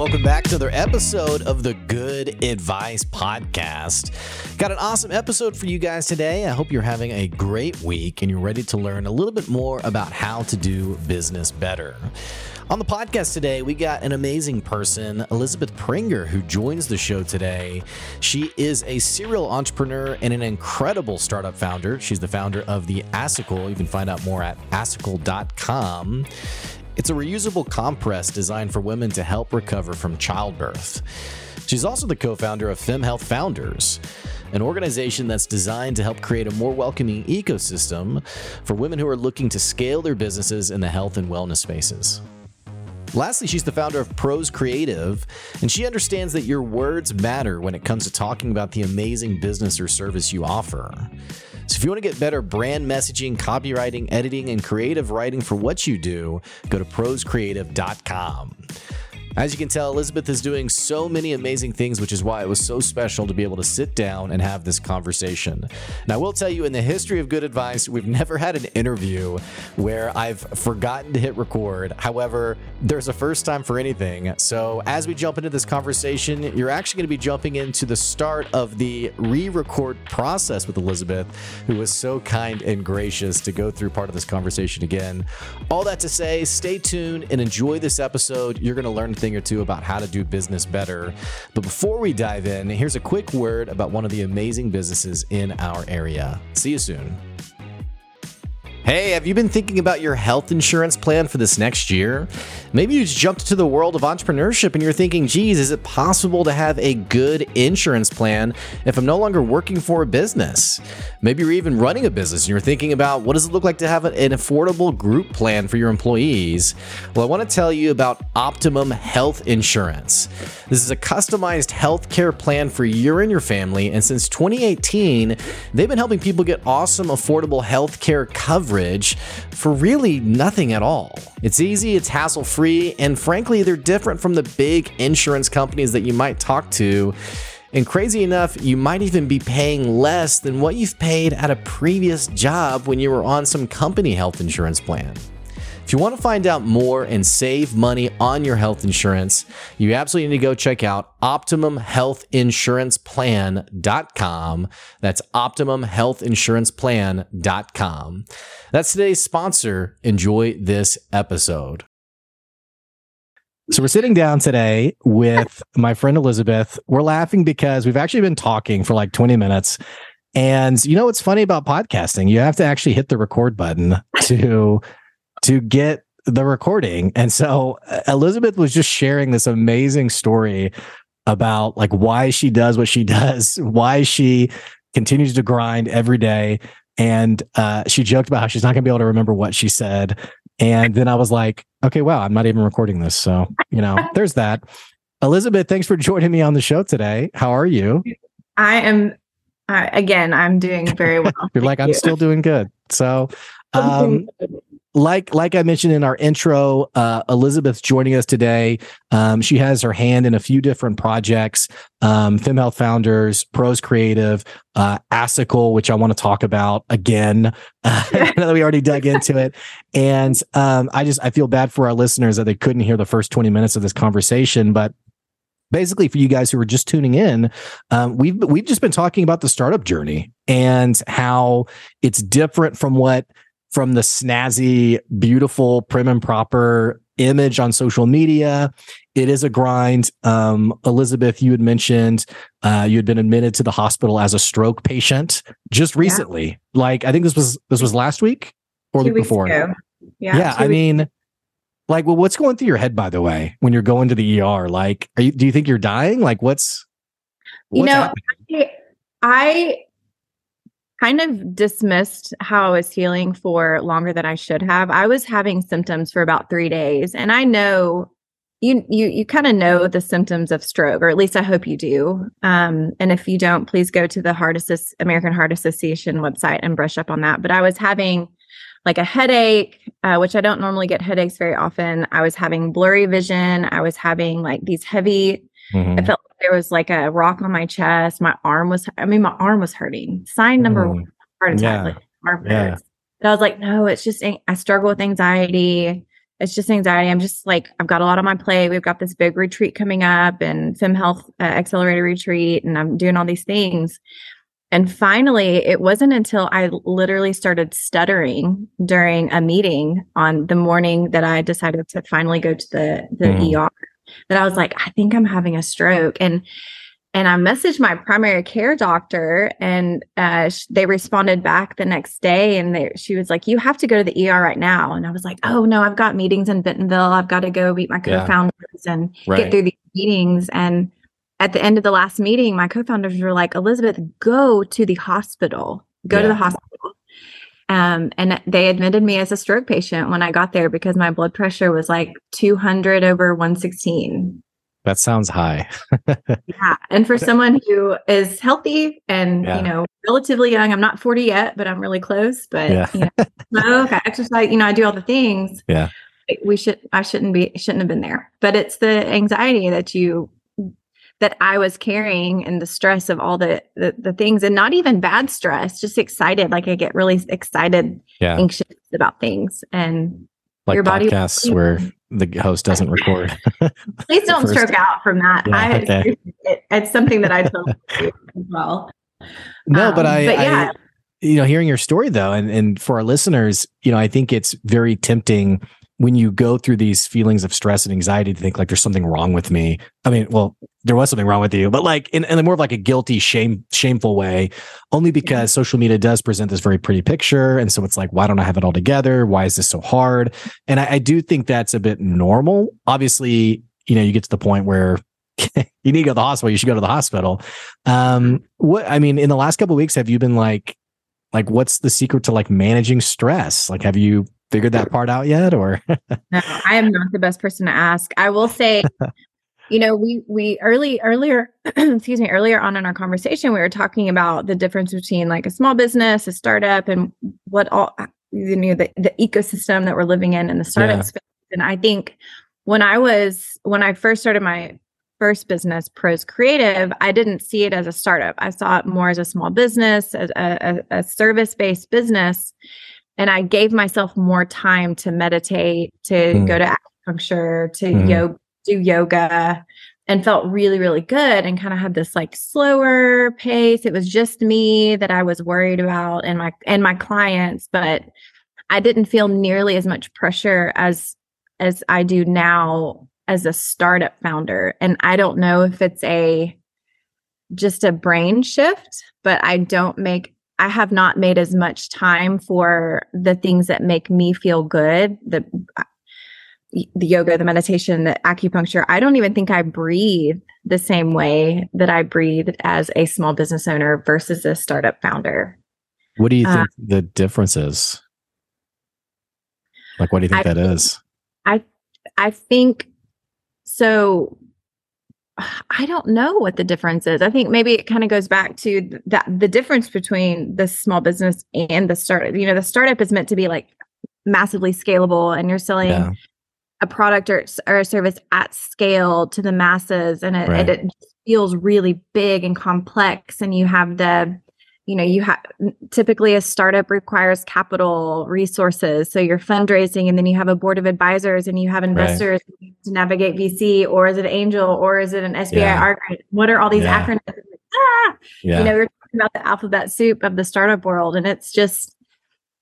welcome back to another episode of the Good Advice Podcast. Got an awesome episode for you guys today. I hope you're having a great week and you're ready to learn a little bit more about how to do business better. On the podcast today, we got an amazing person, Elizabeth Prenger, who joins the show today. She is a serial entrepreneur and an incredible startup founder. She's the founder of the Assicle. You can find out more at assicle.com. It's a reusable compress designed for women to help recover from childbirth. She's also the co founder of Fem Health Founders, an organization that's designed to help create a more welcoming ecosystem for women who are looking to scale their businesses in the health and wellness spaces. Lastly, she's the founder of Prose Creative, and she understands that your words matter when it comes to talking about the amazing business or service you offer. So, if you want to get better brand messaging, copywriting, editing, and creative writing for what you do, go to prosecreative.com. As you can tell, Elizabeth is doing so many amazing things, which is why it was so special to be able to sit down and have this conversation. Now, I will tell you, in the history of good advice, we've never had an interview where I've forgotten to hit record. However, there's a first time for anything. So, as we jump into this conversation, you're actually going to be jumping into the start of the re record process with Elizabeth, who was so kind and gracious to go through part of this conversation again. All that to say, stay tuned and enjoy this episode. You're going to learn thing or two about how to do business better. But before we dive in, here's a quick word about one of the amazing businesses in our area. See you soon. Hey, have you been thinking about your health insurance plan for this next year? Maybe you jumped into the world of entrepreneurship and you're thinking, geez, is it possible to have a good insurance plan if I'm no longer working for a business? Maybe you're even running a business and you're thinking about what does it look like to have an affordable group plan for your employees? Well, I want to tell you about Optimum Health Insurance. This is a customized health care plan for you and your family, and since 2018, they've been helping people get awesome, affordable health care coverage for really nothing at all. It's easy, it's hassle free, and frankly, they're different from the big insurance companies that you might talk to. And crazy enough, you might even be paying less than what you've paid at a previous job when you were on some company health insurance plan. If you want to find out more and save money on your health insurance, you absolutely need to go check out OptimumHealthInsurancePlan.com. That's OptimumHealthInsurancePlan.com. That's today's sponsor. Enjoy this episode. So we're sitting down today with my friend Elizabeth. We're laughing because we've actually been talking for like 20 minutes. And you know what's funny about podcasting? You have to actually hit the record button to to get the recording. And so uh, Elizabeth was just sharing this amazing story about like why she does what she does, why she continues to grind every day. And uh, she joked about how she's not going to be able to remember what she said. And then I was like, okay, wow, I'm not even recording this. So, you know, there's that. Elizabeth, thanks for joining me on the show today. How are you? I am, uh, again, I'm doing very well. You're like, I'm you. still doing good. So, um, like like I mentioned in our intro, uh, Elizabeth's joining us today. Um, she has her hand in a few different projects: um, Fem Health Founders, Prose Creative, uh, Assicle, which I want to talk about again. Uh, that we already dug into it, and um, I just I feel bad for our listeners that they couldn't hear the first twenty minutes of this conversation, but basically for you guys who are just tuning in um, we've we've just been talking about the startup journey and how it's different from what from the snazzy, beautiful, prim and proper image on social media. It is a grind. Um, Elizabeth, you had mentioned uh, you had been admitted to the hospital as a stroke patient just recently. Yeah. Like I think this was this was last week or the before. Ago. Yeah, yeah. I mean, like, well, what's going through your head, by the way, when you're going to the ER? Like, are you? Do you think you're dying? Like, what's, what's you know, I, I kind of dismissed how I was feeling for longer than I should have. I was having symptoms for about 3 days and I know you you you kind of know the symptoms of stroke or at least I hope you do. Um, and if you don't please go to the Heart Assist American Heart Association website and brush up on that. But I was having like a headache, uh, which I don't normally get headaches very often. I was having blurry vision. I was having like these heavy Mm-hmm. I felt like there was like a rock on my chest. My arm was, I mean, my arm was hurting. Sign number mm-hmm. one, heart attack. Yeah. Like arm yeah. But I was like, no, it's just, I struggle with anxiety. it's just anxiety. I'm just like, I've got a lot on my plate. We've got this big retreat coming up and Fem Health uh, Accelerator retreat, and I'm doing all these things. And finally, it wasn't until I literally started stuttering during a meeting on the morning that I decided to finally go to the, the mm. ER that I was like, I think I'm having a stroke. And and I messaged my primary care doctor, and uh, sh- they responded back the next day, and they, she was like, "You have to go to the ER right now." And I was like, "Oh no, I've got meetings in Bentonville. I've got to go meet my co-founders yeah. and right. get through these meetings." And at the end of the last meeting, my co-founders were like, "Elizabeth, go to the hospital. Go yeah. to the hospital." Um, and they admitted me as a stroke patient when I got there because my blood pressure was like 200 over 116. That sounds high. yeah. And for someone who is healthy and, yeah. you know, relatively young, I'm not 40 yet, but I'm really close. But, yeah. you know, smoke, I exercise, you know, I do all the things. Yeah. We should, I shouldn't be, shouldn't have been there. But it's the anxiety that you, that I was carrying and the stress of all the, the, the things and not even bad stress, just excited. Like I get really excited, yeah. anxious about things. And like your body podcasts where the host doesn't record. Please don't stroke out from that. Yeah, I, okay. it, it's something that I feel as well. No, um, but I, but yeah. I, you know, hearing your story though, and and for our listeners, you know, I think it's very tempting when you go through these feelings of stress and anxiety to think like there's something wrong with me. I mean, well, there was something wrong with you, but like in, in a more of like a guilty, shame, shameful way, only because social media does present this very pretty picture. And so it's like, why don't I have it all together? Why is this so hard? And I, I do think that's a bit normal. Obviously, you know, you get to the point where you need to go to the hospital. You should go to the hospital. Um, what I mean, in the last couple weeks, have you been like, like, what's the secret to like managing stress? Like, have you figured that part out yet or? No i am not the best person to ask. I will say you know we we early earlier excuse me earlier on in our conversation we were talking about the difference between like a small business a startup and what all you know the, the ecosystem that we're living in in the startup yeah. space. And i think when i was when i first started my first business prose creative i didn't see it as a startup. I saw it more as a small business as a, a, a service based business and I gave myself more time to meditate, to mm. go to acupuncture, to mm. yoga, do yoga, and felt really, really good and kind of had this like slower pace. It was just me that I was worried about and my and my clients, but I didn't feel nearly as much pressure as as I do now as a startup founder. And I don't know if it's a just a brain shift, but I don't make I have not made as much time for the things that make me feel good. The the yoga, the meditation, the acupuncture. I don't even think I breathe the same way that I breathe as a small business owner versus a startup founder. What do you think uh, the difference is? Like, what do you think I, that is? I I think so. I don't know what the difference is. I think maybe it kind of goes back to that the difference between the small business and the startup. You know, the startup is meant to be like massively scalable and you're selling yeah. a product or, or a service at scale to the masses and it, right. it, it feels really big and complex and you have the you know you have typically a startup requires capital resources so you're fundraising and then you have a board of advisors and you have investors right. to navigate vc or is it angel or is it an sbi yeah. what are all these yeah. acronyms ah! yeah. you know we're talking about the alphabet soup of the startup world and it's just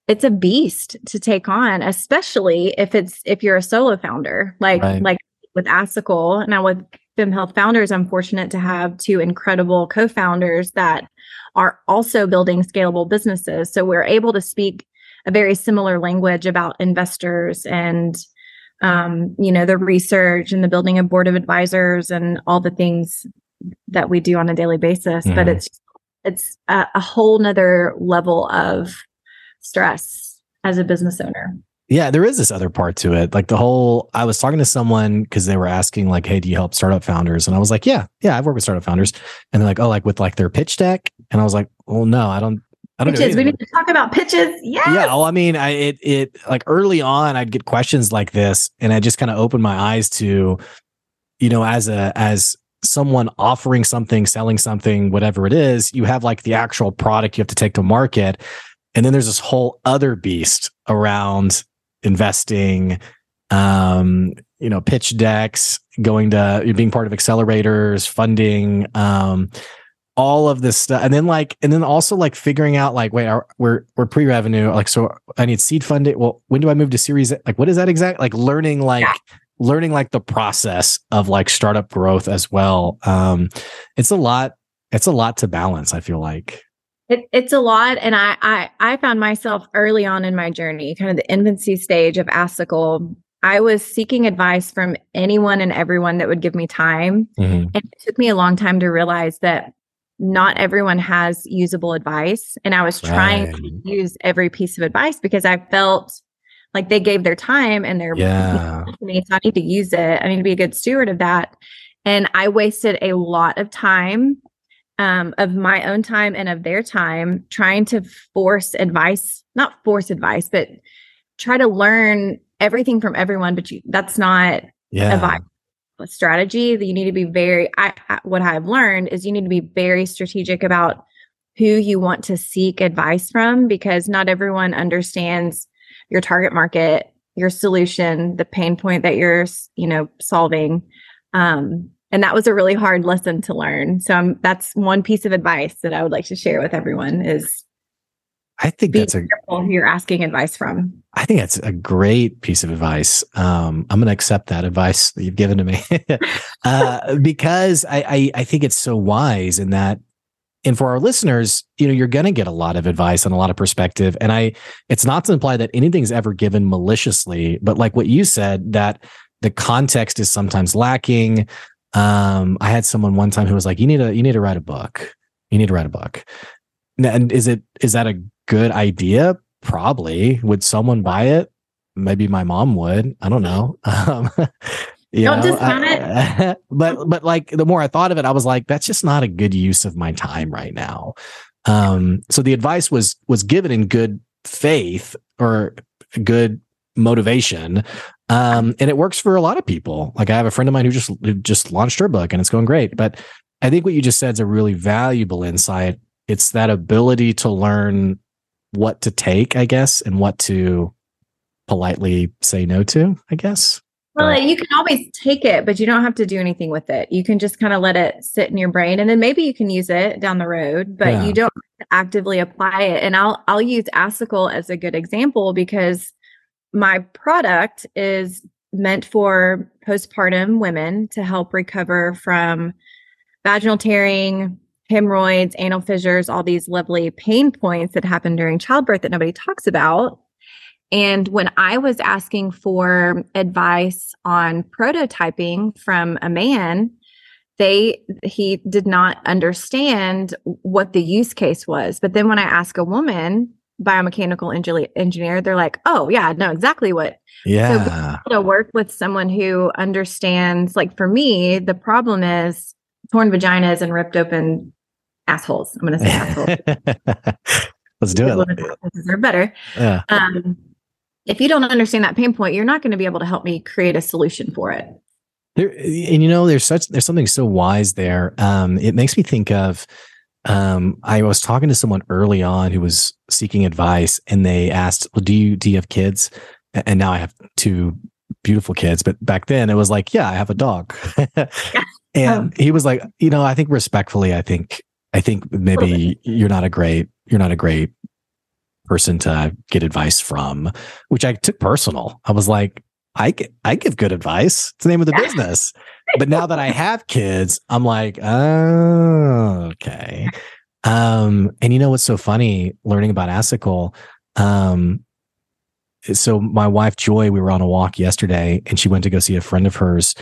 it's a beast to take on especially if it's if you're a solo founder like right. like with Assicle now with Fem Health Founders, I'm fortunate to have two incredible co-founders that are also building scalable businesses. So we're able to speak a very similar language about investors and um, you know the research and the building a board of advisors and all the things that we do on a daily basis. Mm-hmm. But it's it's a, a whole nother level of stress as a business owner. Yeah, there is this other part to it. Like the whole, I was talking to someone because they were asking, like, hey, do you help startup founders? And I was like, yeah, yeah, I've worked with startup founders. And they're like, oh, like with like their pitch deck. And I was like, well, no, I don't. I don't pitches. We need to talk about pitches. Yes. Yeah. Well, I mean, I, it, it, like early on, I'd get questions like this and I just kind of opened my eyes to, you know, as a, as someone offering something, selling something, whatever it is, you have like the actual product you have to take to market. And then there's this whole other beast around investing, um, you know, pitch decks, going to being part of accelerators, funding, um, all of this stuff. And then like and then also like figuring out like wait are, we're we're pre-revenue like so i need seed funding. Well when do i move to series like what is that exact like learning like yeah. learning like the process of like startup growth as well. Um it's a lot it's a lot to balance i feel like it, it's a lot and I, I i found myself early on in my journey kind of the infancy stage of Assicle I was seeking advice from anyone and everyone that would give me time. Mm-hmm. And it took me a long time to realize that not everyone has usable advice. And I was trying right. to use every piece of advice because I felt like they gave their time and their yeah. me. So I need to use it. I need to be a good steward of that. And I wasted a lot of time um, of my own time and of their time trying to force advice, not force advice, but try to learn everything from everyone. But you, that's not yeah. advice strategy that you need to be very I, I, what i've learned is you need to be very strategic about who you want to seek advice from because not everyone understands your target market your solution the pain point that you're you know solving um, and that was a really hard lesson to learn so um, that's one piece of advice that i would like to share with everyone is I think Be that's a who you're asking advice from. I think that's a great piece of advice. Um, I'm going to accept that advice that you've given to me uh, because I, I, I think it's so wise in that. And for our listeners, you know, you're going to get a lot of advice and a lot of perspective. And I, it's not to imply that anything's ever given maliciously, but like what you said, that the context is sometimes lacking. Um, I had someone one time who was like, "You need to, you need to write a book. You need to write a book." And is it is that a good idea? Probably. Would someone buy it? Maybe my mom would. I don't know. Um, you don't know, discount I, it. but but like the more I thought of it, I was like, that's just not a good use of my time right now. Um, so the advice was was given in good faith or good motivation. Um, and it works for a lot of people. Like I have a friend of mine who just who just launched her book and it's going great. But I think what you just said is a really valuable insight. It's that ability to learn what to take, I guess, and what to politely say no to, I guess. Well, you can always take it, but you don't have to do anything with it. You can just kind of let it sit in your brain and then maybe you can use it down the road, but yeah. you don't actively apply it. And I'll I'll use Assicle as a good example because my product is meant for postpartum women to help recover from vaginal tearing, hemorrhoids, anal fissures, all these lovely pain points that happen during childbirth that nobody talks about. And when I was asking for advice on prototyping from a man, they he did not understand what the use case was. But then when I ask a woman, biomechanical engineer, they're like, "Oh yeah, know exactly what." Yeah. So to work with someone who understands, like for me, the problem is torn vaginas and ripped open assholes. I'm going to say assholes. Let's do it. They're better. Yeah. Um, if you don't understand that pain point, you're not going to be able to help me create a solution for it. There, and you know, there's such there's something so wise there. Um, it makes me think of. Um, I was talking to someone early on who was seeking advice, and they asked, "Well, do you do you have kids?" And now I have two beautiful kids, but back then it was like, "Yeah, I have a dog." and oh. he was like, "You know, I think respectfully, I think I think maybe you're not a great you're not a great person to get advice from, which I took personal. I was like, I I give good advice. It's the name of the business. But now that I have kids, I'm like, oh, okay. Um, and you know what's so funny learning about Assicle? Um, so my wife Joy, we were on a walk yesterday, and she went to go see a friend of hers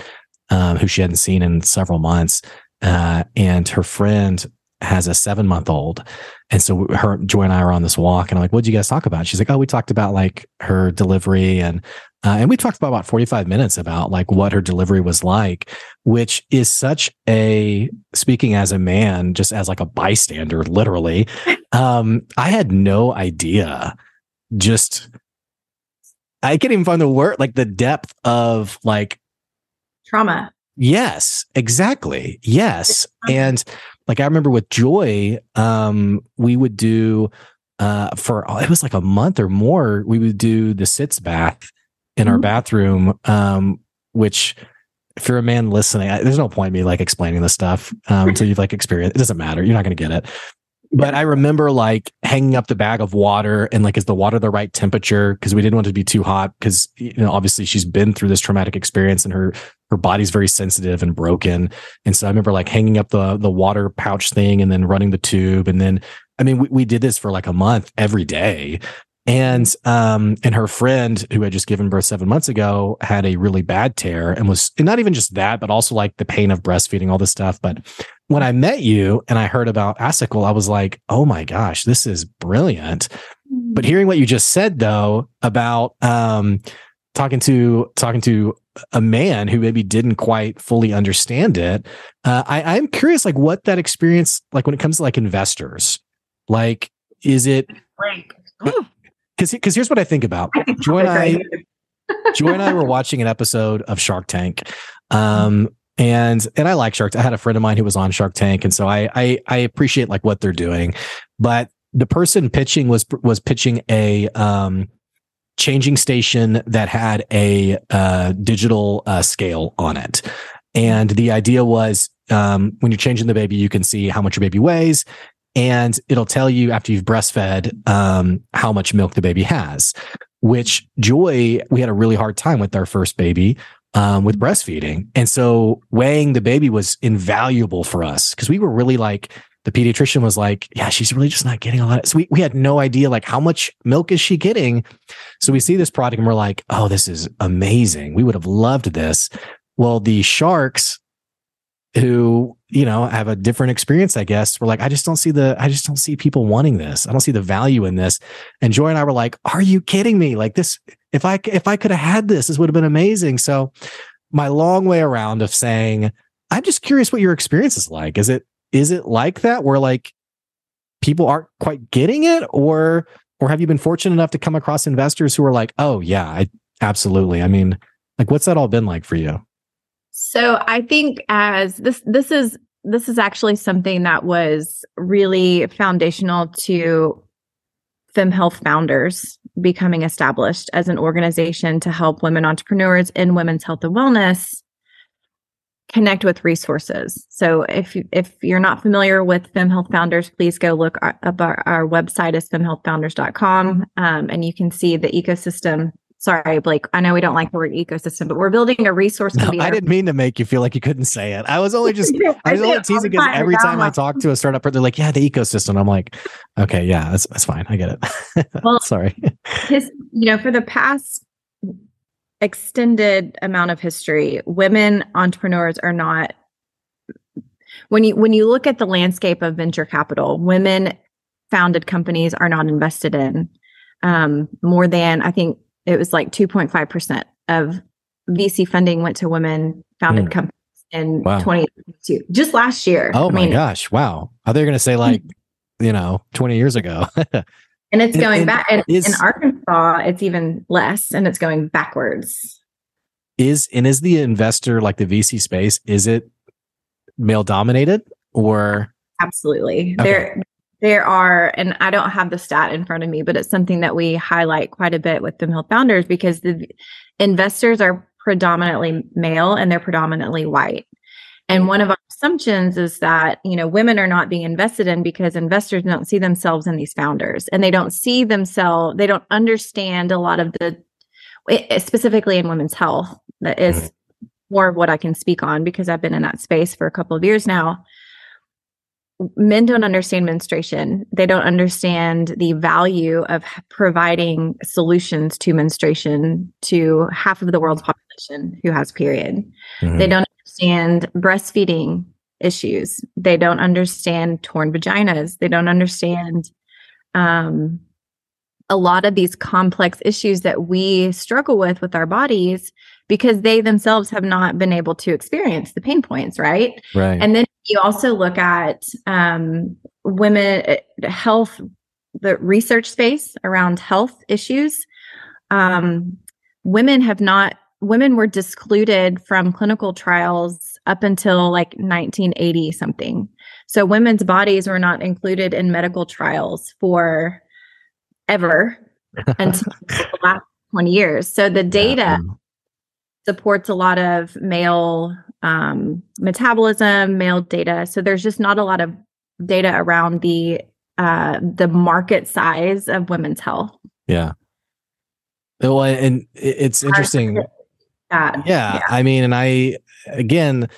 um, who she hadn't seen in several months. Uh, and her friend has a seven month old. And so her, Joy and I are on this walk and I'm like, what'd you guys talk about? She's like, oh, we talked about like her delivery and, uh, and we talked about about 45 minutes about like what her delivery was like, which is such a, speaking as a man, just as like a bystander, literally, um, I had no idea just, I can't even find the word, like the depth of like trauma. Yes, exactly. Yes. And like I remember with Joy, um, we would do uh for it was like a month or more, we would do the sitz bath in mm-hmm. our bathroom, um, which if you're a man listening, I, there's no point me like explaining this stuff um, until you've like experienced. It doesn't matter. You're not going to get it. But I remember like hanging up the bag of water and like, is the water the right temperature? Because we didn't want it to be too hot. Because you know, obviously she's been through this traumatic experience and her her body's very sensitive and broken. And so I remember like hanging up the the water pouch thing and then running the tube. And then I mean, we, we did this for like a month every day. And um and her friend who had just given birth seven months ago had a really bad tear and was and not even just that, but also like the pain of breastfeeding, all this stuff. But when I met you and I heard about Assicle, I was like, oh my gosh, this is brilliant. But mm. hearing what you just said though about um, talking to talking to a man who maybe didn't quite fully understand it, uh, I, I'm curious, like what that experience like when it comes to like investors, like is it because because here's what I think about Joy and I. Joy and I were watching an episode of Shark Tank, um, and and I like Shark. I had a friend of mine who was on Shark Tank, and so I I, I appreciate like what they're doing, but the person pitching was was pitching a um, changing station that had a uh, digital uh, scale on it, and the idea was um, when you're changing the baby, you can see how much your baby weighs. And it'll tell you after you've breastfed um, how much milk the baby has which Joy, we had a really hard time with our first baby um, with breastfeeding. And so weighing the baby was invaluable for us because we were really like, the pediatrician was like, yeah, she's really just not getting a lot. Of, so we, we had no idea like how much milk is she getting. So we see this product and we're like, oh, this is amazing. We would have loved this. Well, the sharks who you know have a different experience i guess we're like i just don't see the i just don't see people wanting this. I don't see the value in this. And joy and i were like are you kidding me? Like this if i if i could have had this this would have been amazing. So my long way around of saying i'm just curious what your experience is like. Is it is it like that where like people aren't quite getting it? Or or have you been fortunate enough to come across investors who are like oh yeah i absolutely. I mean like what's that all been like for you so I think as this this is this is actually something that was really foundational to Fem Health Founders becoming established as an organization to help women entrepreneurs in women's health and wellness connect with resources. So if you, if you're not familiar with Fem Health Founders, please go look up our, our website is femhealthfounders.com um, and you can see the ecosystem sorry, Blake. I know we don't like the word ecosystem, but we're building a resource. No, I didn't mean to make you feel like you couldn't say it. I was only just, I was only teasing because every time I talk to a startup, they're like, yeah, the ecosystem. I'm like, okay, yeah, that's, that's fine. I get it. Well, sorry. His, you know, for the past extended amount of history, women entrepreneurs are not when you when you look at the landscape of venture capital, women founded companies are not invested in. Um, more than I think it was like 2.5% of VC funding went to women founded mm. companies in wow. 2022, just last year. Oh I my mean, gosh. Wow. Are they going to say like, you know, 20 years ago? and it's going and, back. And, is, in Arkansas, it's even less and it's going backwards. Is, and is the investor like the VC space, is it male dominated or? Absolutely. Okay. There, there are, and I don't have the stat in front of me, but it's something that we highlight quite a bit with the Health Founders because the investors are predominantly male and they're predominantly white. And one of our assumptions is that, you know, women are not being invested in because investors don't see themselves in these founders and they don't see themselves, they don't understand a lot of the, eh, eh, specifically in women's health, that is more of what I can speak on because I've been in that space for a couple of years now men don't understand menstruation. They don't understand the value of providing solutions to menstruation to half of the world's population who has period. Mm-hmm. They don't understand breastfeeding issues. They don't understand torn vaginas. They don't understand um, a lot of these complex issues that we struggle with with our bodies because they themselves have not been able to experience the pain points, right? Right. And then you also look at um, women uh, health, the research space around health issues. Um, women have not, women were discluded from clinical trials up until like 1980 something. So women's bodies were not included in medical trials for ever until the last 20 years. So the data yeah. supports a lot of male um, metabolism, male data. So there's just not a lot of data around the uh, the market size of women's health. Yeah. Well, and it's interesting. Yeah, yeah. I mean, and I again,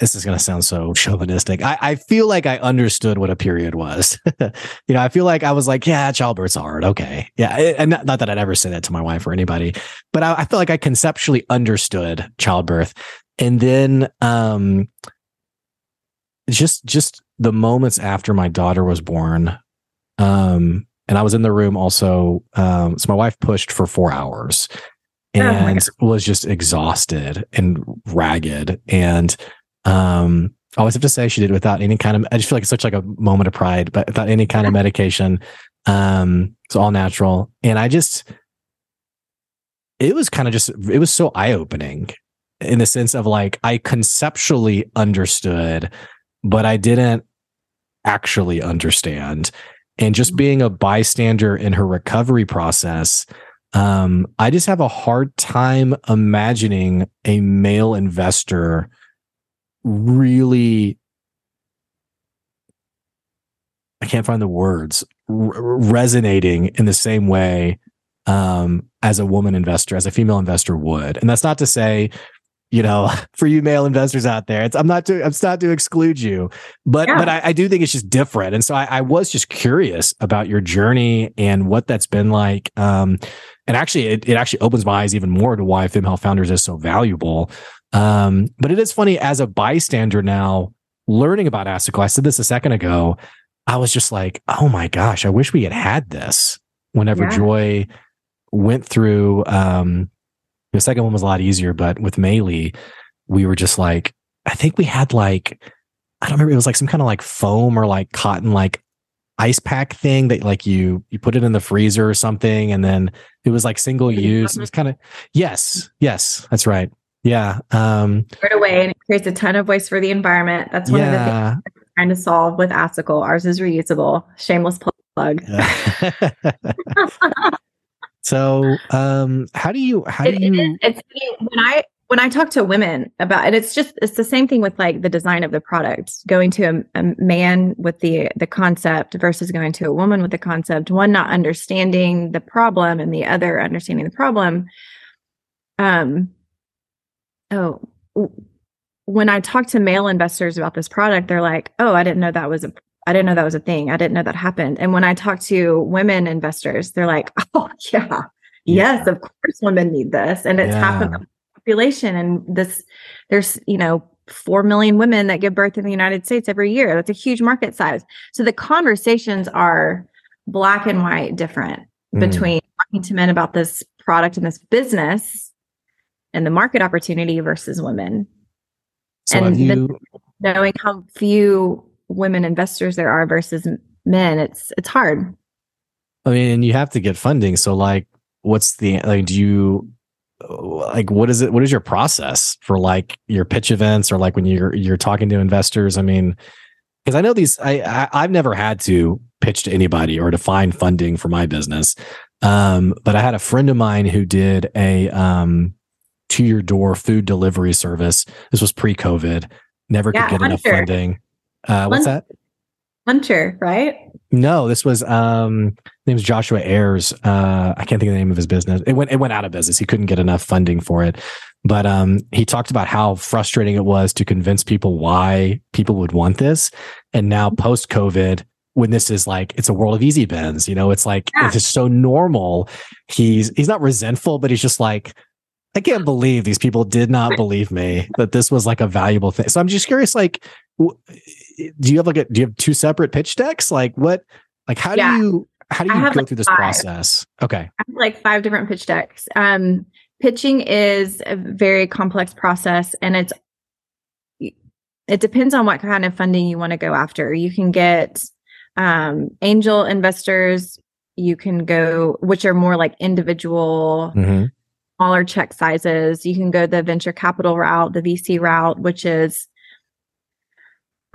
this is going to sound so chauvinistic. I, I feel like I understood what a period was. you know, I feel like I was like, yeah, childbirth's hard. Okay. Yeah. And not, not that I'd ever say that to my wife or anybody, but I, I feel like I conceptually understood childbirth. And then, um, just, just the moments after my daughter was born, um, and I was in the room also. Um, so my wife pushed for four hours oh and oh was just exhausted and ragged. And um, I always have to say she did without any kind of. I just feel like it's such like a moment of pride, but without any kind of medication. Um, it's all natural, and I just, it was kind of just, it was so eye opening in the sense of like I conceptually understood, but I didn't actually understand. And just mm-hmm. being a bystander in her recovery process, um, I just have a hard time imagining a male investor really I can't find the words r- resonating in the same way um, as a woman investor, as a female investor would. And that's not to say, you know, for you male investors out there, it's I'm not to I'm not to exclude you, but yeah. but I, I, do think it's just different. And so I, I, was just curious about your journey and what that's been like. Um, and actually, it, it actually opens my eyes even more to why Female Founders is so valuable. Um, but it is funny as a bystander now learning about Assicle. I said this a second ago. I was just like, oh my gosh, I wish we had had this whenever yeah. Joy went through. Um, the second one was a lot easier, but with Maylee, we were just like, I think we had like, I don't remember, it was like some kind of like foam or like cotton, like ice pack thing that like you you put it in the freezer or something and then it was like single use it was kind of yes yes that's right yeah. Um, right away, and it creates a ton of waste for the environment. That's one yeah. of the things we're trying to solve with Assicle. Ours is reusable. Shameless plug. so, um, how do you? How do you? it's when I when I talk to women about it, it's just it's the same thing with like the design of the product. Going to a, a, man with the the concept versus going to a woman with the concept. One not understanding the problem, and the other understanding the problem. Um, oh, when I talk to male investors about this product, they're like, "Oh, I didn't know that was a I didn't know that was a thing. I didn't know that happened." And when I talk to women investors, they're like, "Oh, yeah. yeah. Yes, of course women need this." And it's yeah. happened in the population and this there's, you know, 4 million women that give birth in the United States every year. That's a huge market size. So the conversations are black and white different mm. between talking to men about this product and this business and the market opportunity versus women. So and you... knowing how few women investors there are versus men, it's it's hard. I mean, you have to get funding. So like what's the like do you like what is it what is your process for like your pitch events or like when you're you're talking to investors? I mean, because I know these I, I I've never had to pitch to anybody or to find funding for my business. Um, but I had a friend of mine who did a um to your door food delivery service. This was pre COVID. Never yeah, could get Hunter. enough funding. Uh, what's that? Hunter, right? No, this was um name's Joshua Ayers. Uh I can't think of the name of his business. It went it went out of business. He couldn't get enough funding for it. But um he talked about how frustrating it was to convince people why people would want this. And now mm-hmm. post COVID, when this is like it's a world of easy bins, you know, it's like yeah. it's just so normal. He's he's not resentful, but he's just like I can't believe these people did not believe me that this was like a valuable thing. So I'm just curious, like, do you have like a, do you have two separate pitch decks? Like what, like how yeah. do you, how do you go like through this five. process? Okay. I have like five different pitch decks. Um, pitching is a very complex process and it's, it depends on what kind of funding you want to go after. You can get um, angel investors, you can go, which are more like individual mm-hmm smaller check sizes. You can go the venture capital route, the VC route, which is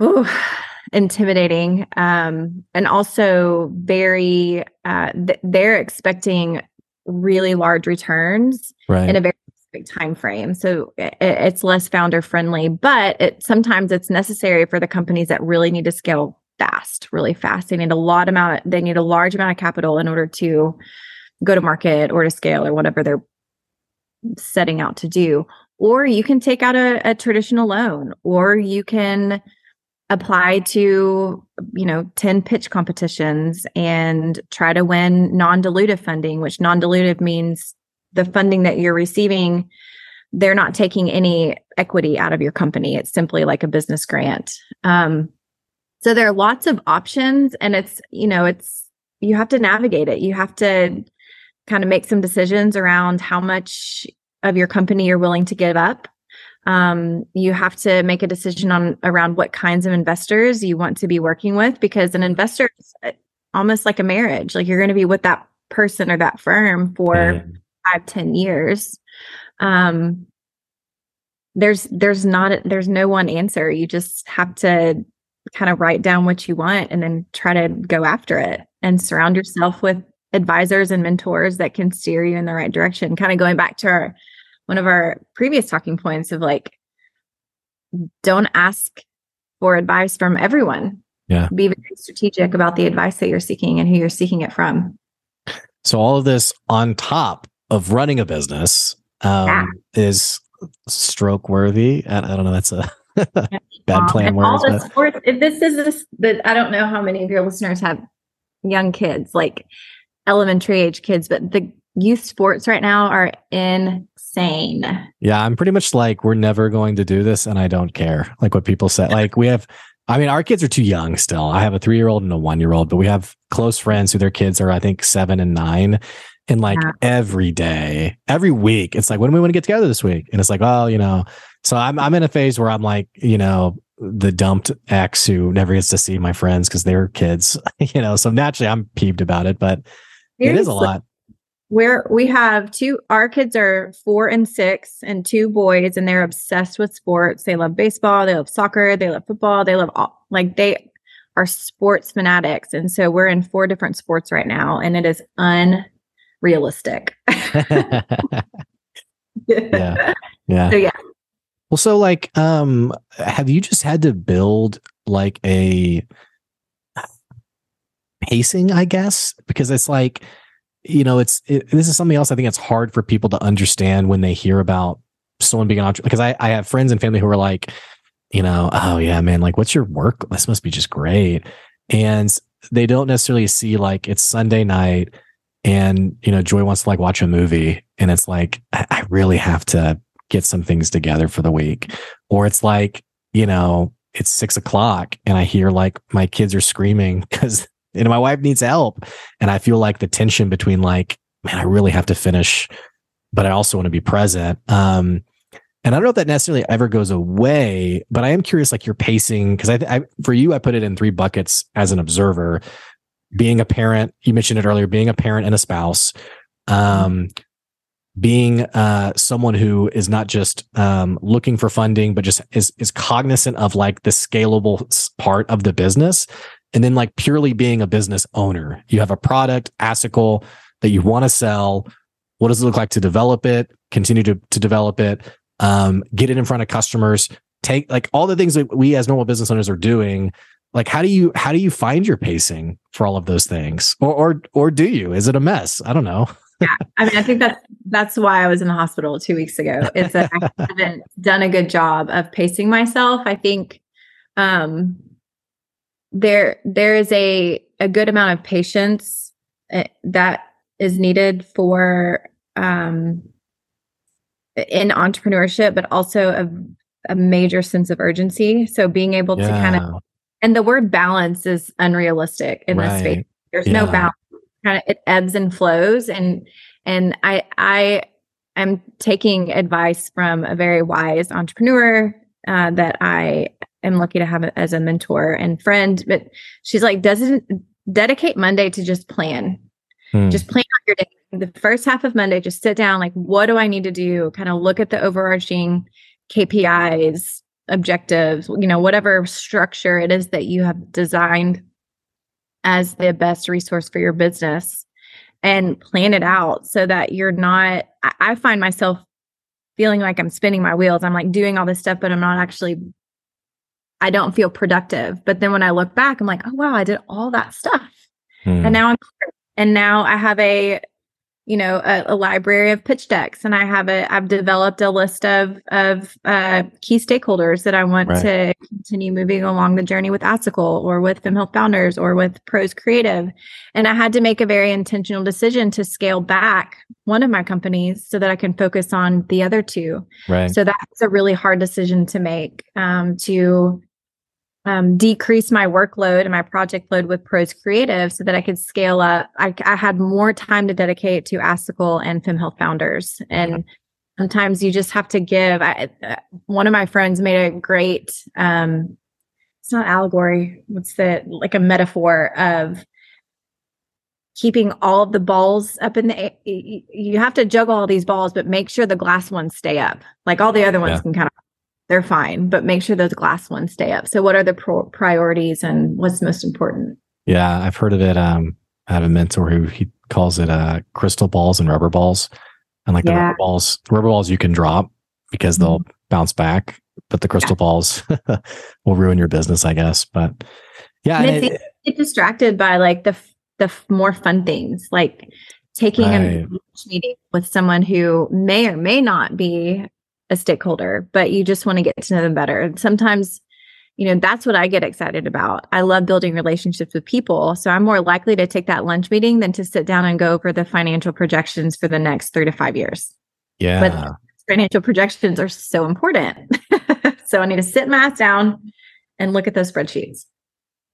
ooh, intimidating um, and also very, uh, th- they're expecting really large returns right. in a very specific time frame. So it, it's less founder friendly, but it, sometimes it's necessary for the companies that really need to scale fast, really fast. They need a lot amount of, they need a large amount of capital in order to go to market or to scale or whatever they're setting out to do. Or you can take out a, a traditional loan, or you can apply to you know 10 pitch competitions and try to win non-dilutive funding which non-dilutive means the funding that you're receiving they're not taking any equity out of your company. It's simply like a business grant. Um, so there are lots of options and it's you know it's you have to navigate it. You have to kind of make some decisions around how much of your company you're willing to give up um, you have to make a decision on around what kinds of investors you want to be working with because an investor is uh, almost like a marriage. Like you're going to be with that person or that firm for mm. five ten years. Um, there's there's not there's no one answer. You just have to kind of write down what you want and then try to go after it and surround yourself with advisors and mentors that can steer you in the right direction. Kind of going back to our one of our previous talking points of like don't ask for advice from everyone. Yeah. Be very strategic about the advice that you're seeking and who you're seeking it from. So all of this on top of running a business um, yeah. is stroke worthy. I, I, don't know. That's a bad um, plan. Words, all the sports. If this is this, that I don't know how many of your listeners have young kids, like elementary age kids, but the youth sports right now are insane. Yeah, I'm pretty much like, we're never going to do this, and I don't care. Like what people say. Like we have, I mean, our kids are too young still. I have a three year old and a one year old, but we have close friends who their kids are, I think, seven and nine. And like yeah. every day, every week, it's like, when do we want to get together this week? And it's like, oh, you know, so I'm I'm in a phase where I'm like, you know, the dumped ex who never gets to see my friends because they're kids, you know. So naturally, I'm peeved about it, but Seriously. it is a lot where we have two our kids are four and six and two boys and they're obsessed with sports. They love baseball they love soccer they love football they love all like they are sports fanatics. And so we're in four different sports right now and it is unrealistic. Yeah yeah. So yeah. Well so like um have you just had to build like a pacing i guess? Because it's like you know, it's it, this is something else. I think it's hard for people to understand when they hear about someone being an entrepreneur. Because I I have friends and family who are like, you know, oh yeah, man, like what's your work? This must be just great, and they don't necessarily see like it's Sunday night, and you know, Joy wants to like watch a movie, and it's like I, I really have to get some things together for the week, or it's like you know it's six o'clock and I hear like my kids are screaming because and my wife needs help. And I feel like the tension between like, man, I really have to finish, but I also want to be present. Um, and I don't know if that necessarily ever goes away, but I am curious, like your pacing, because I, I, for you, I put it in three buckets as an observer. Being a parent, you mentioned it earlier, being a parent and a spouse, um, being uh, someone who is not just um, looking for funding, but just is is cognizant of like the scalable part of the business and then like purely being a business owner. You have a product, Assicle, that you want to sell. What does it look like to develop it? Continue to, to develop it, um, get it in front of customers, take like all the things that we as normal business owners are doing. Like how do you how do you find your pacing for all of those things? Or or or do you? Is it a mess? I don't know. yeah. I mean, I think that's that's why I was in the hospital two weeks ago. It's that I haven't done a good job of pacing myself. I think um there there is a a good amount of patience eh, that is needed for um in entrepreneurship but also a, a major sense of urgency so being able yeah. to kind of and the word balance is unrealistic in right. this space there's yeah. no balance kind of it ebbs and flows and and i i am taking advice from a very wise entrepreneur uh, that i am lucky to have it as a mentor and friend. But she's like, doesn't dedicate Monday to just plan. Hmm. Just plan out your day. The first half of Monday, just sit down, like, what do I need to do? Kind of look at the overarching KPIs, objectives, you know, whatever structure it is that you have designed as the best resource for your business. and plan it out so that you're not I, I find myself feeling like I'm spinning my wheels. I'm like doing all this stuff, but I'm not actually I don't feel productive. But then when I look back, I'm like, oh wow, I did all that stuff. Hmm. And now I'm and now I have a you know a, a, library of pitch decks and i have a i've developed a list of of uh, key stakeholders that i want right. to continue moving along the journey with Assicle or with Fem Health Founders or with prose creative and i had to make a very intentional decision to scale back one of my companies so that i can focus on the other two right so that's a really hard decision to make um, to um, decrease my workload and my project load with Prose Creative so that I could scale up. I, I had more time to dedicate to Assicle and Fem Health Founders. And sometimes you just have to give. I, uh, one of my friends made a great, um, it's not allegory, what's the, like a metaphor of keeping all of the balls up in the you have to juggle all these balls but make sure the glass ones stay up like all the other ones yeah. can kind of they're fine, but make sure those glass ones stay up. So, what are the pro- priorities and what's most important? Yeah, I've heard of it. Um, I have a mentor who he calls it uh, crystal balls and rubber balls. And like yeah. the rubber balls, rubber balls you can drop because they'll mm-hmm. bounce back, but the crystal yeah. balls will ruin your business, I guess. But yeah, and it's, it, get distracted by like the the more fun things, like taking right. a meeting with someone who may or may not be a stakeholder, but you just want to get to know them better. And sometimes, you know, that's what I get excited about. I love building relationships with people. So I'm more likely to take that lunch meeting than to sit down and go over the financial projections for the next three to five years. Yeah. But financial projections are so important. so I need to sit my ass down and look at those spreadsheets.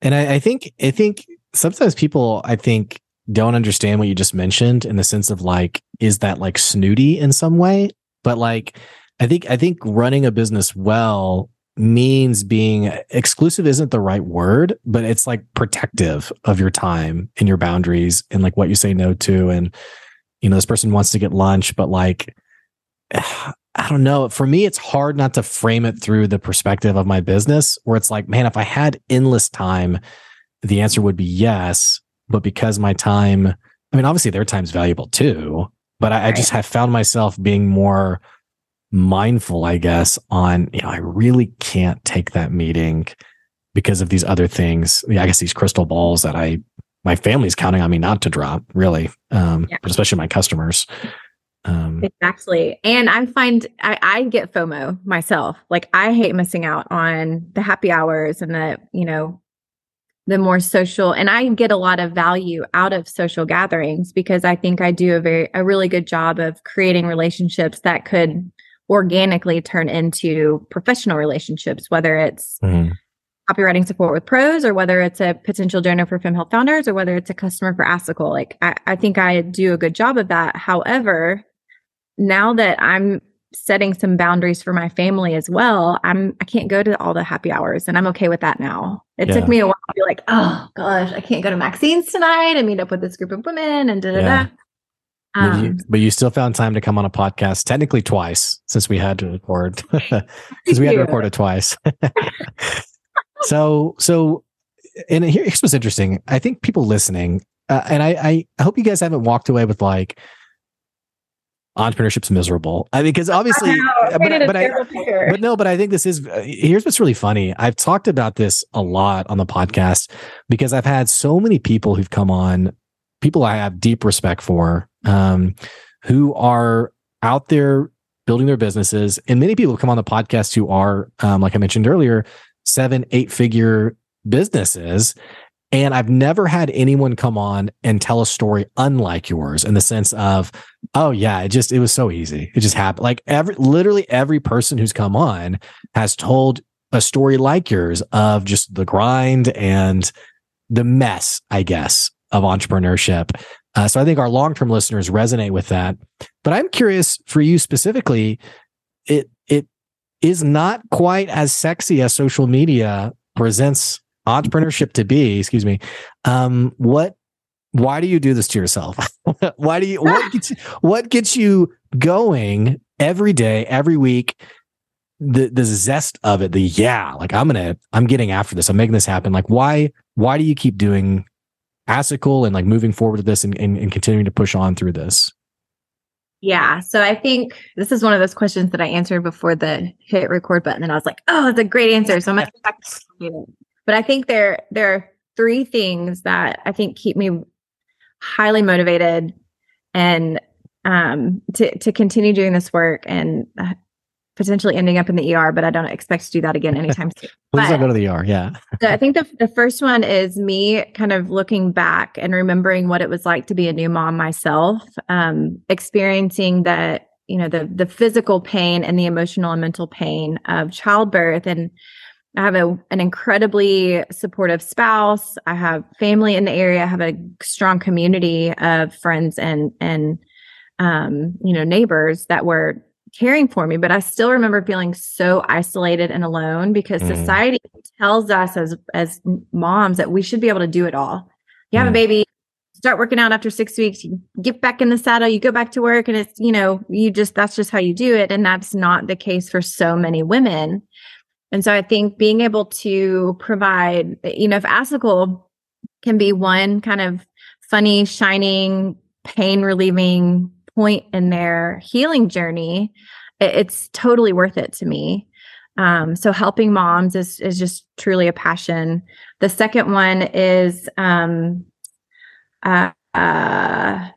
And I, I think, I think sometimes people, I think, don't understand what you just mentioned in the sense of like, is that like snooty in some way? But like, I think I think running a business well means being exclusive isn't the right word, but it's like protective of your time and your boundaries and like what you say no to. And, you know, this person wants to get lunch, but like, I don't know. For me, it's hard not to frame it through the perspective of my business where it's like, man, if I had endless time, the answer would be yes. But because my time, I mean, obviously their time's valuable too, but I, I just have found myself being more mindful, I guess, on, you know, I really can't take that meeting because of these other things. I guess these crystal balls that I, my family's counting on me not to drop, really, um, yeah. but especially my customers. Um, exactly. And I find I, I get FOMO myself. Like I hate missing out on the happy hours and the, you know, the more social and I get a lot of value out of social gatherings because I think I do a very a really good job of creating relationships that could organically turn into professional relationships, whether it's mm. copywriting support with prose or whether it's a potential donor for Fem Health Founders or whether it's a customer for Assicle. Like I, I think I do a good job of that. However, now that I'm setting some boundaries for my family as well, I'm I can't go to all the happy hours and I'm okay with that now. It yeah. took me a while to be like, oh gosh, I can't go to Maxine's tonight and meet up with this group of women and da da da. Um, but, you, but, you, still found time to come on a podcast, technically twice, since we had to record, because we had to record it twice. so, so, and here's what's interesting. I think people listening, uh, and I, I hope you guys haven't walked away with like, entrepreneurship's miserable. I mean, because obviously, I but, but, I, but no, but I think this is. Uh, here's what's really funny. I've talked about this a lot on the podcast because I've had so many people who've come on, people I have deep respect for, um, who are out there building their businesses. And many people come on the podcast who are, um, like I mentioned earlier, seven, eight figure businesses. And I've never had anyone come on and tell a story unlike yours in the sense of, oh yeah, it just, it was so easy. It just happened. Like every, literally every person who's come on has told a story like yours of just the grind and the mess, I guess, of entrepreneurship. Uh, so I think our long term listeners resonate with that. But I'm curious for you specifically, it it is not quite as sexy as social media presents entrepreneurship to be. Excuse me. Um, what? Why do you do this to yourself? why do you? What gets, what gets you going every day, every week? The the zest of it, the yeah, like I'm gonna, I'm getting after this. I'm making this happen. Like why? Why do you keep doing Assicle and like moving forward with this and, and, and continuing to push on through this? Yeah. So I think this is one of those questions that I answered before the hit record button. And I was like, oh, it's a great answer. So I'm going to But I think there, there are three things that I think keep me highly motivated and um, to, to continue doing this work and uh, potentially ending up in the ER, but I don't expect to do that again anytime soon. Please don't go to the ER. Yeah. so I think the, the first one is me kind of looking back and remembering what it was like to be a new mom myself, um, experiencing the, you know, the, the physical pain and the emotional and mental pain of childbirth. And I have a, an incredibly supportive spouse. I have family in the area. I have a strong community of friends and, and, um, you know, neighbors that were caring for me, but I still remember feeling so isolated and alone because mm. society tells us as as moms that we should be able to do it all. You have mm. a baby, start working out after 6 weeks, you get back in the saddle, you go back to work and it's, you know, you just that's just how you do it and that's not the case for so many women. And so I think being able to provide, you know, if Assicle can be one kind of funny, shining, pain relieving point in their healing journey, it's totally worth it to me. Um, so helping moms is is just truly a passion. The second one is um, uh, uh,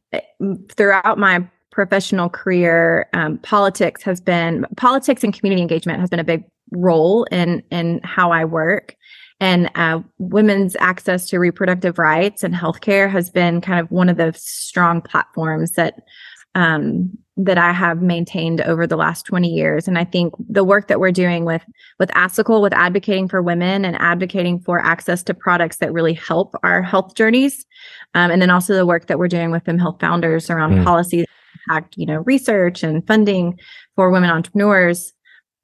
throughout my professional career, um, politics has been politics and community engagement has been a big role in in how I work. And uh, women's access to reproductive rights and healthcare has been kind of one of the strong platforms that um, that I have maintained over the last 20 years. And I think the work that we're doing with with Assicle, with advocating for women and advocating for access to products that really help our health journeys, um, and then also the work that we're doing with Fem Health Founders around mm. policies impact, you know, research and funding for women entrepreneurs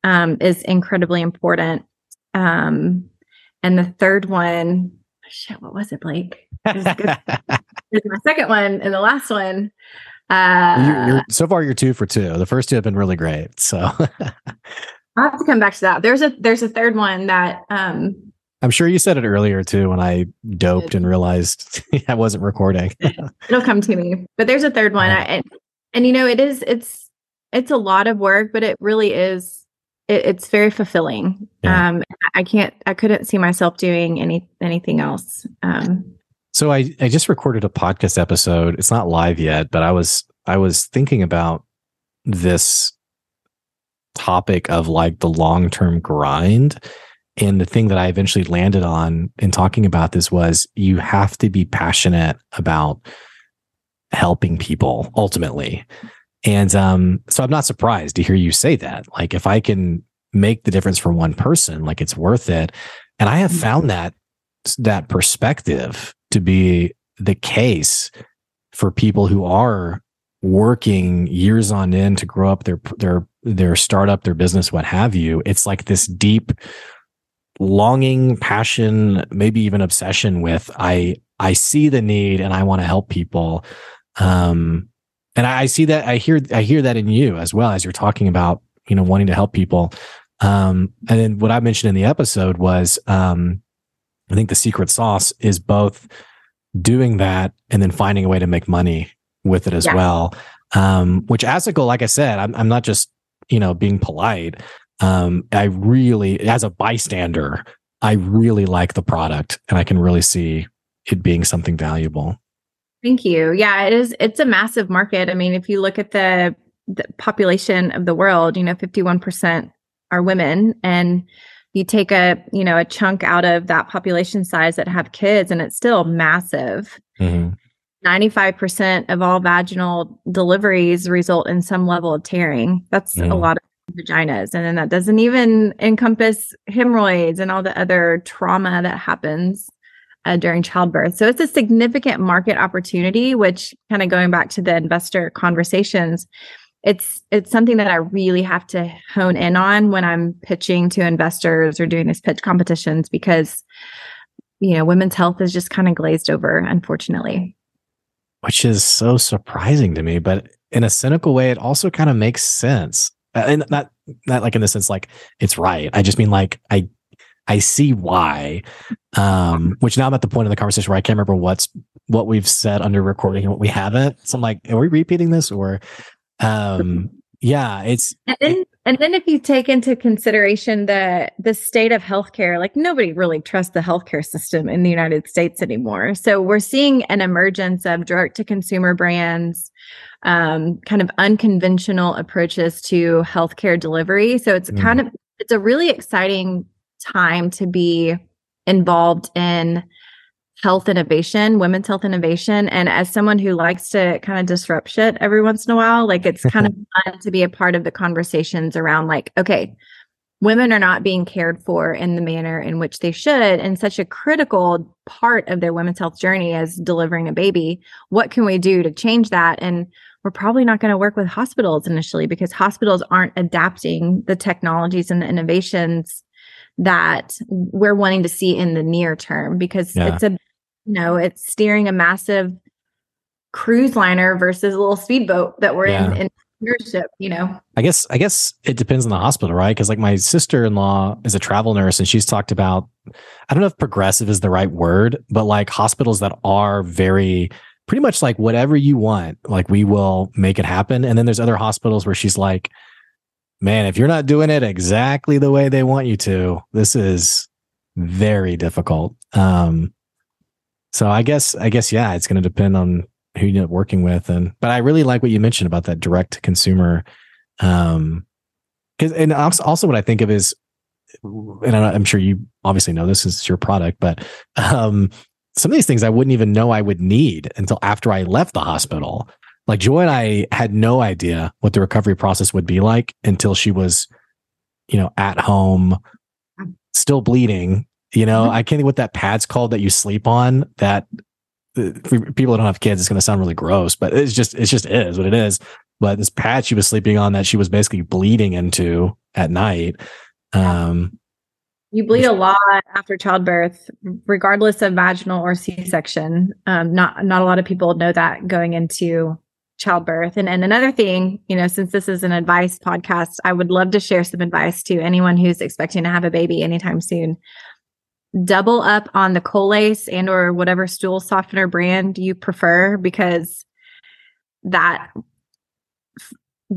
um, is incredibly important. Um, and the third one, shit, what was it, Blake? This is my second one, and the last one uh, you're, you're, so far, you're two for two. The first two have been really great. So I'll have to come back to that. There's a there's a third one that um I'm sure you said it earlier too when I doped and realized I wasn't recording. It'll come to me. But there's a third one. I, and, and you know, it is it's it's a lot of work, but it really is it, it's very fulfilling. Yeah. Um I can't I couldn't see myself doing any anything else. Um so I, I just recorded a podcast episode. It's not live yet, but I was I was thinking about this topic of like the long-term grind. And the thing that I eventually landed on in talking about this was you have to be passionate about helping people ultimately. And um, so I'm not surprised to hear you say that. Like if I can make the difference for one person, like it's worth it. And I have mm-hmm. found that that perspective to be the case for people who are working years on end to grow up their their their startup, their business, what have you. It's like this deep longing, passion, maybe even obsession with I I see the need and I want to help people. Um, and I, I see that I hear I hear that in you as well as you're talking about you know wanting to help people. Um, and then what I mentioned in the episode was um, I think the secret sauce is both doing that and then finding a way to make money with it as yeah. well. Um, which Assicle, like I said, I'm, I'm not just, you know, being polite. Um, I really, as a bystander, I really like the product and I can really see it being something valuable. Thank you. Yeah, it is. It's a massive market. I mean, if you look at the, the population of the world, you know, 51% are women and you take a you know a chunk out of that population size that have kids and it's still massive mm-hmm. 95% of all vaginal deliveries result in some level of tearing that's mm. a lot of vaginas and then that doesn't even encompass hemorrhoids and all the other trauma that happens uh, during childbirth so it's a significant market opportunity which kind of going back to the investor conversations it's it's something that I really have to hone in on when I'm pitching to investors or doing these pitch competitions because you know women's health is just kind of glazed over unfortunately which is so surprising to me but in a cynical way it also kind of makes sense and not not like in the sense like it's right i just mean like i I see why. Um, which now I'm at the point of the conversation where I can't remember what's what we've said under recording and what we haven't. So I'm like, are we repeating this or um yeah, it's and then, and then if you take into consideration the the state of healthcare, like nobody really trusts the healthcare system in the United States anymore. So we're seeing an emergence of direct to consumer brands, um, kind of unconventional approaches to healthcare delivery. So it's mm. kind of it's a really exciting time to be involved in health innovation, women's health innovation. And as someone who likes to kind of disrupt shit every once in a while, like it's kind of fun to be a part of the conversations around like, okay, women are not being cared for in the manner in which they should and such a critical part of their women's health journey as delivering a baby what can we do to change that and we're probably not going to work with hospitals initially because hospitals aren't adapting the technologies and the innovations that we're wanting to see in the near term because yeah. it's a you know it's steering a massive cruise liner versus a little speedboat that we're yeah. in, in entrepreneurship you know i guess i guess it depends on the hospital right because like my sister-in-law is a travel nurse and she's talked about i don't know if progressive is the right word but like hospitals that are very pretty much like whatever you want like we will make it happen and then there's other hospitals where she's like man, if you're not doing it exactly the way they want you to, this is very difficult. Um, so I guess, I guess, yeah, it's going to depend on who you're working with. And, but I really like what you mentioned about that direct to consumer. Um, cause, and also what I think of is, and I'm sure you obviously know this is your product, but, um, some of these things I wouldn't even know I would need until after I left the hospital. Like Joy and I had no idea what the recovery process would be like until she was, you know, at home, still bleeding. You know, mm-hmm. I can't think what that pad's called that you sleep on. That uh, people that don't have kids, it's going to sound really gross, but it's just it's just is what it is. But this pad she was sleeping on that she was basically bleeding into at night. Um, you bleed a lot after childbirth, regardless of vaginal or C-section. Um, not not a lot of people know that going into childbirth. And, and another thing, you know, since this is an advice podcast, I would love to share some advice to anyone who's expecting to have a baby anytime soon. Double up on the Colace and or whatever stool softener brand you prefer because that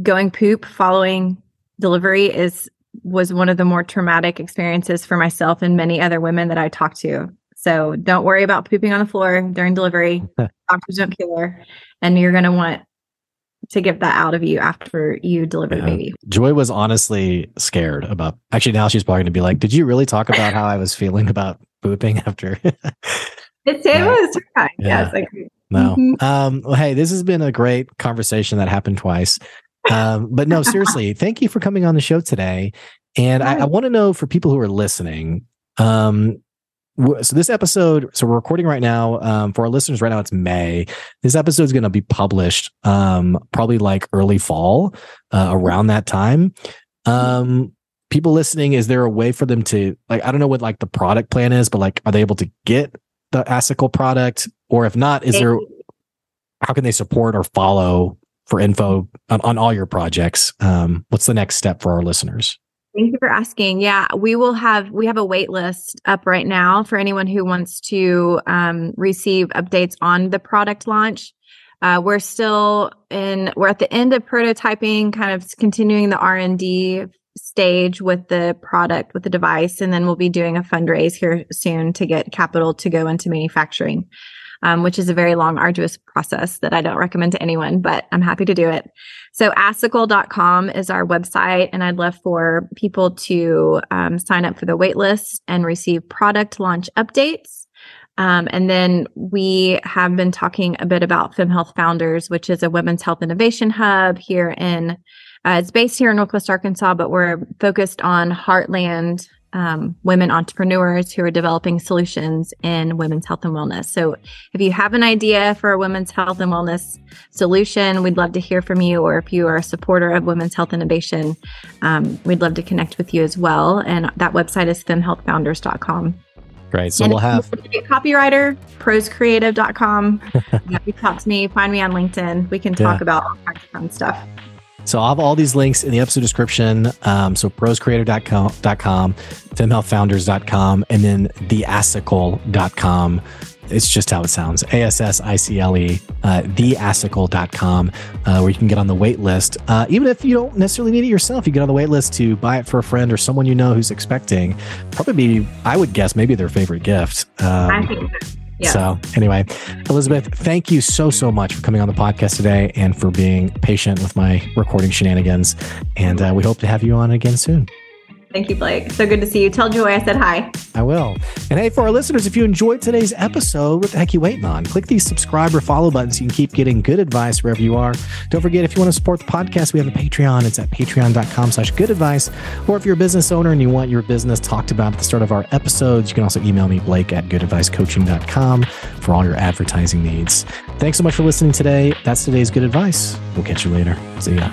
going poop following delivery is was one of the more traumatic experiences for myself and many other women that I talked to. So don't worry about pooping on the floor during delivery. Doctors don't care. And you're going to want to get that out of you after you deliver yeah. the baby. Joy was honestly scared about. Actually, now she's probably going to be like, "Did you really talk about how I was feeling about pooping after?" it, it was Yeah. Yes, I agree. No. Mm-hmm. Um, well, hey, this has been a great conversation that happened twice. Um, but no, seriously, thank you for coming on the show today. And I, I want to know for people who are listening, um, so this episode so we're recording right now um, for our listeners right now it's may. This episode is going to be published um, probably like early fall uh, around that time. Um, people listening is there a way for them to like i don't know what like the product plan is but like are they able to get the Assicle product? Or if not is there how can they support or follow for info on, on all your projects? Um, what's the next step for our listeners Thank you for asking. Yeah, we will have we have a wait list up right now for anyone who wants to um, receive updates on the product launch. Uh, we're still in we're at the end of prototyping, kind of continuing the R and D stage with the product with the device, and then we'll be doing a fundraise here soon to get capital to go into manufacturing um, which is a very long, arduous process that I don't recommend to anyone, but I'm happy to do it. So, assicle.com is our website, and I'd love for people to um, sign up for the waitlist and receive product launch updates. Um, and then we have been talking a bit about Fem Health Founders, which is a women's health innovation hub here in, uh, it's based here in Northwest Arkansas, but we're focused on Heartland um, women entrepreneurs who are developing solutions in women's health and wellness. So, if you have an idea for a women's health and wellness solution, we'd love to hear from you. Or if you are a supporter of women's health innovation, um, we'd love to connect with you as well. And that website is femhealthfounders.com. Great. So and we'll have a copywriter, prosecreative.com. yeah, reach out to me, find me on LinkedIn. We can talk yeah. about all kinds of fun stuff. So I'll have all these links in the episode description. Um, so proscreator.com, femalefounders.com, and then theassicle.com. It's just how it sounds. A S S I C L E, uh, theassicle.com, uh, where you can get on the wait list. Uh, even if you don't necessarily need it yourself, you get on the wait list to buy it for a friend or someone you know who's expecting. Probably be, I would guess, maybe their favorite gift. Um, I think so. Yeah. So, anyway, Elizabeth, thank you so, so much for coming on the podcast today and for being patient with my recording shenanigans. And uh, we hope to have you on again soon. Thank you, Blake. So good to see you. Tell Joy I said hi. I will. And hey, for our listeners, if you enjoyed today's episode, what the heck you waiting on? Click these subscribe or follow buttons so you can keep getting good advice wherever you are. Don't forget, if you want to support the podcast, we have a Patreon. It's at patreon.com slash good advice. Or if you're a business owner and you want your business talked about at the start of our episodes, you can also email me, Blake at goodadvicecoaching.com for all your advertising needs. Thanks so much for listening today. That's today's good advice. We'll catch you later. See ya.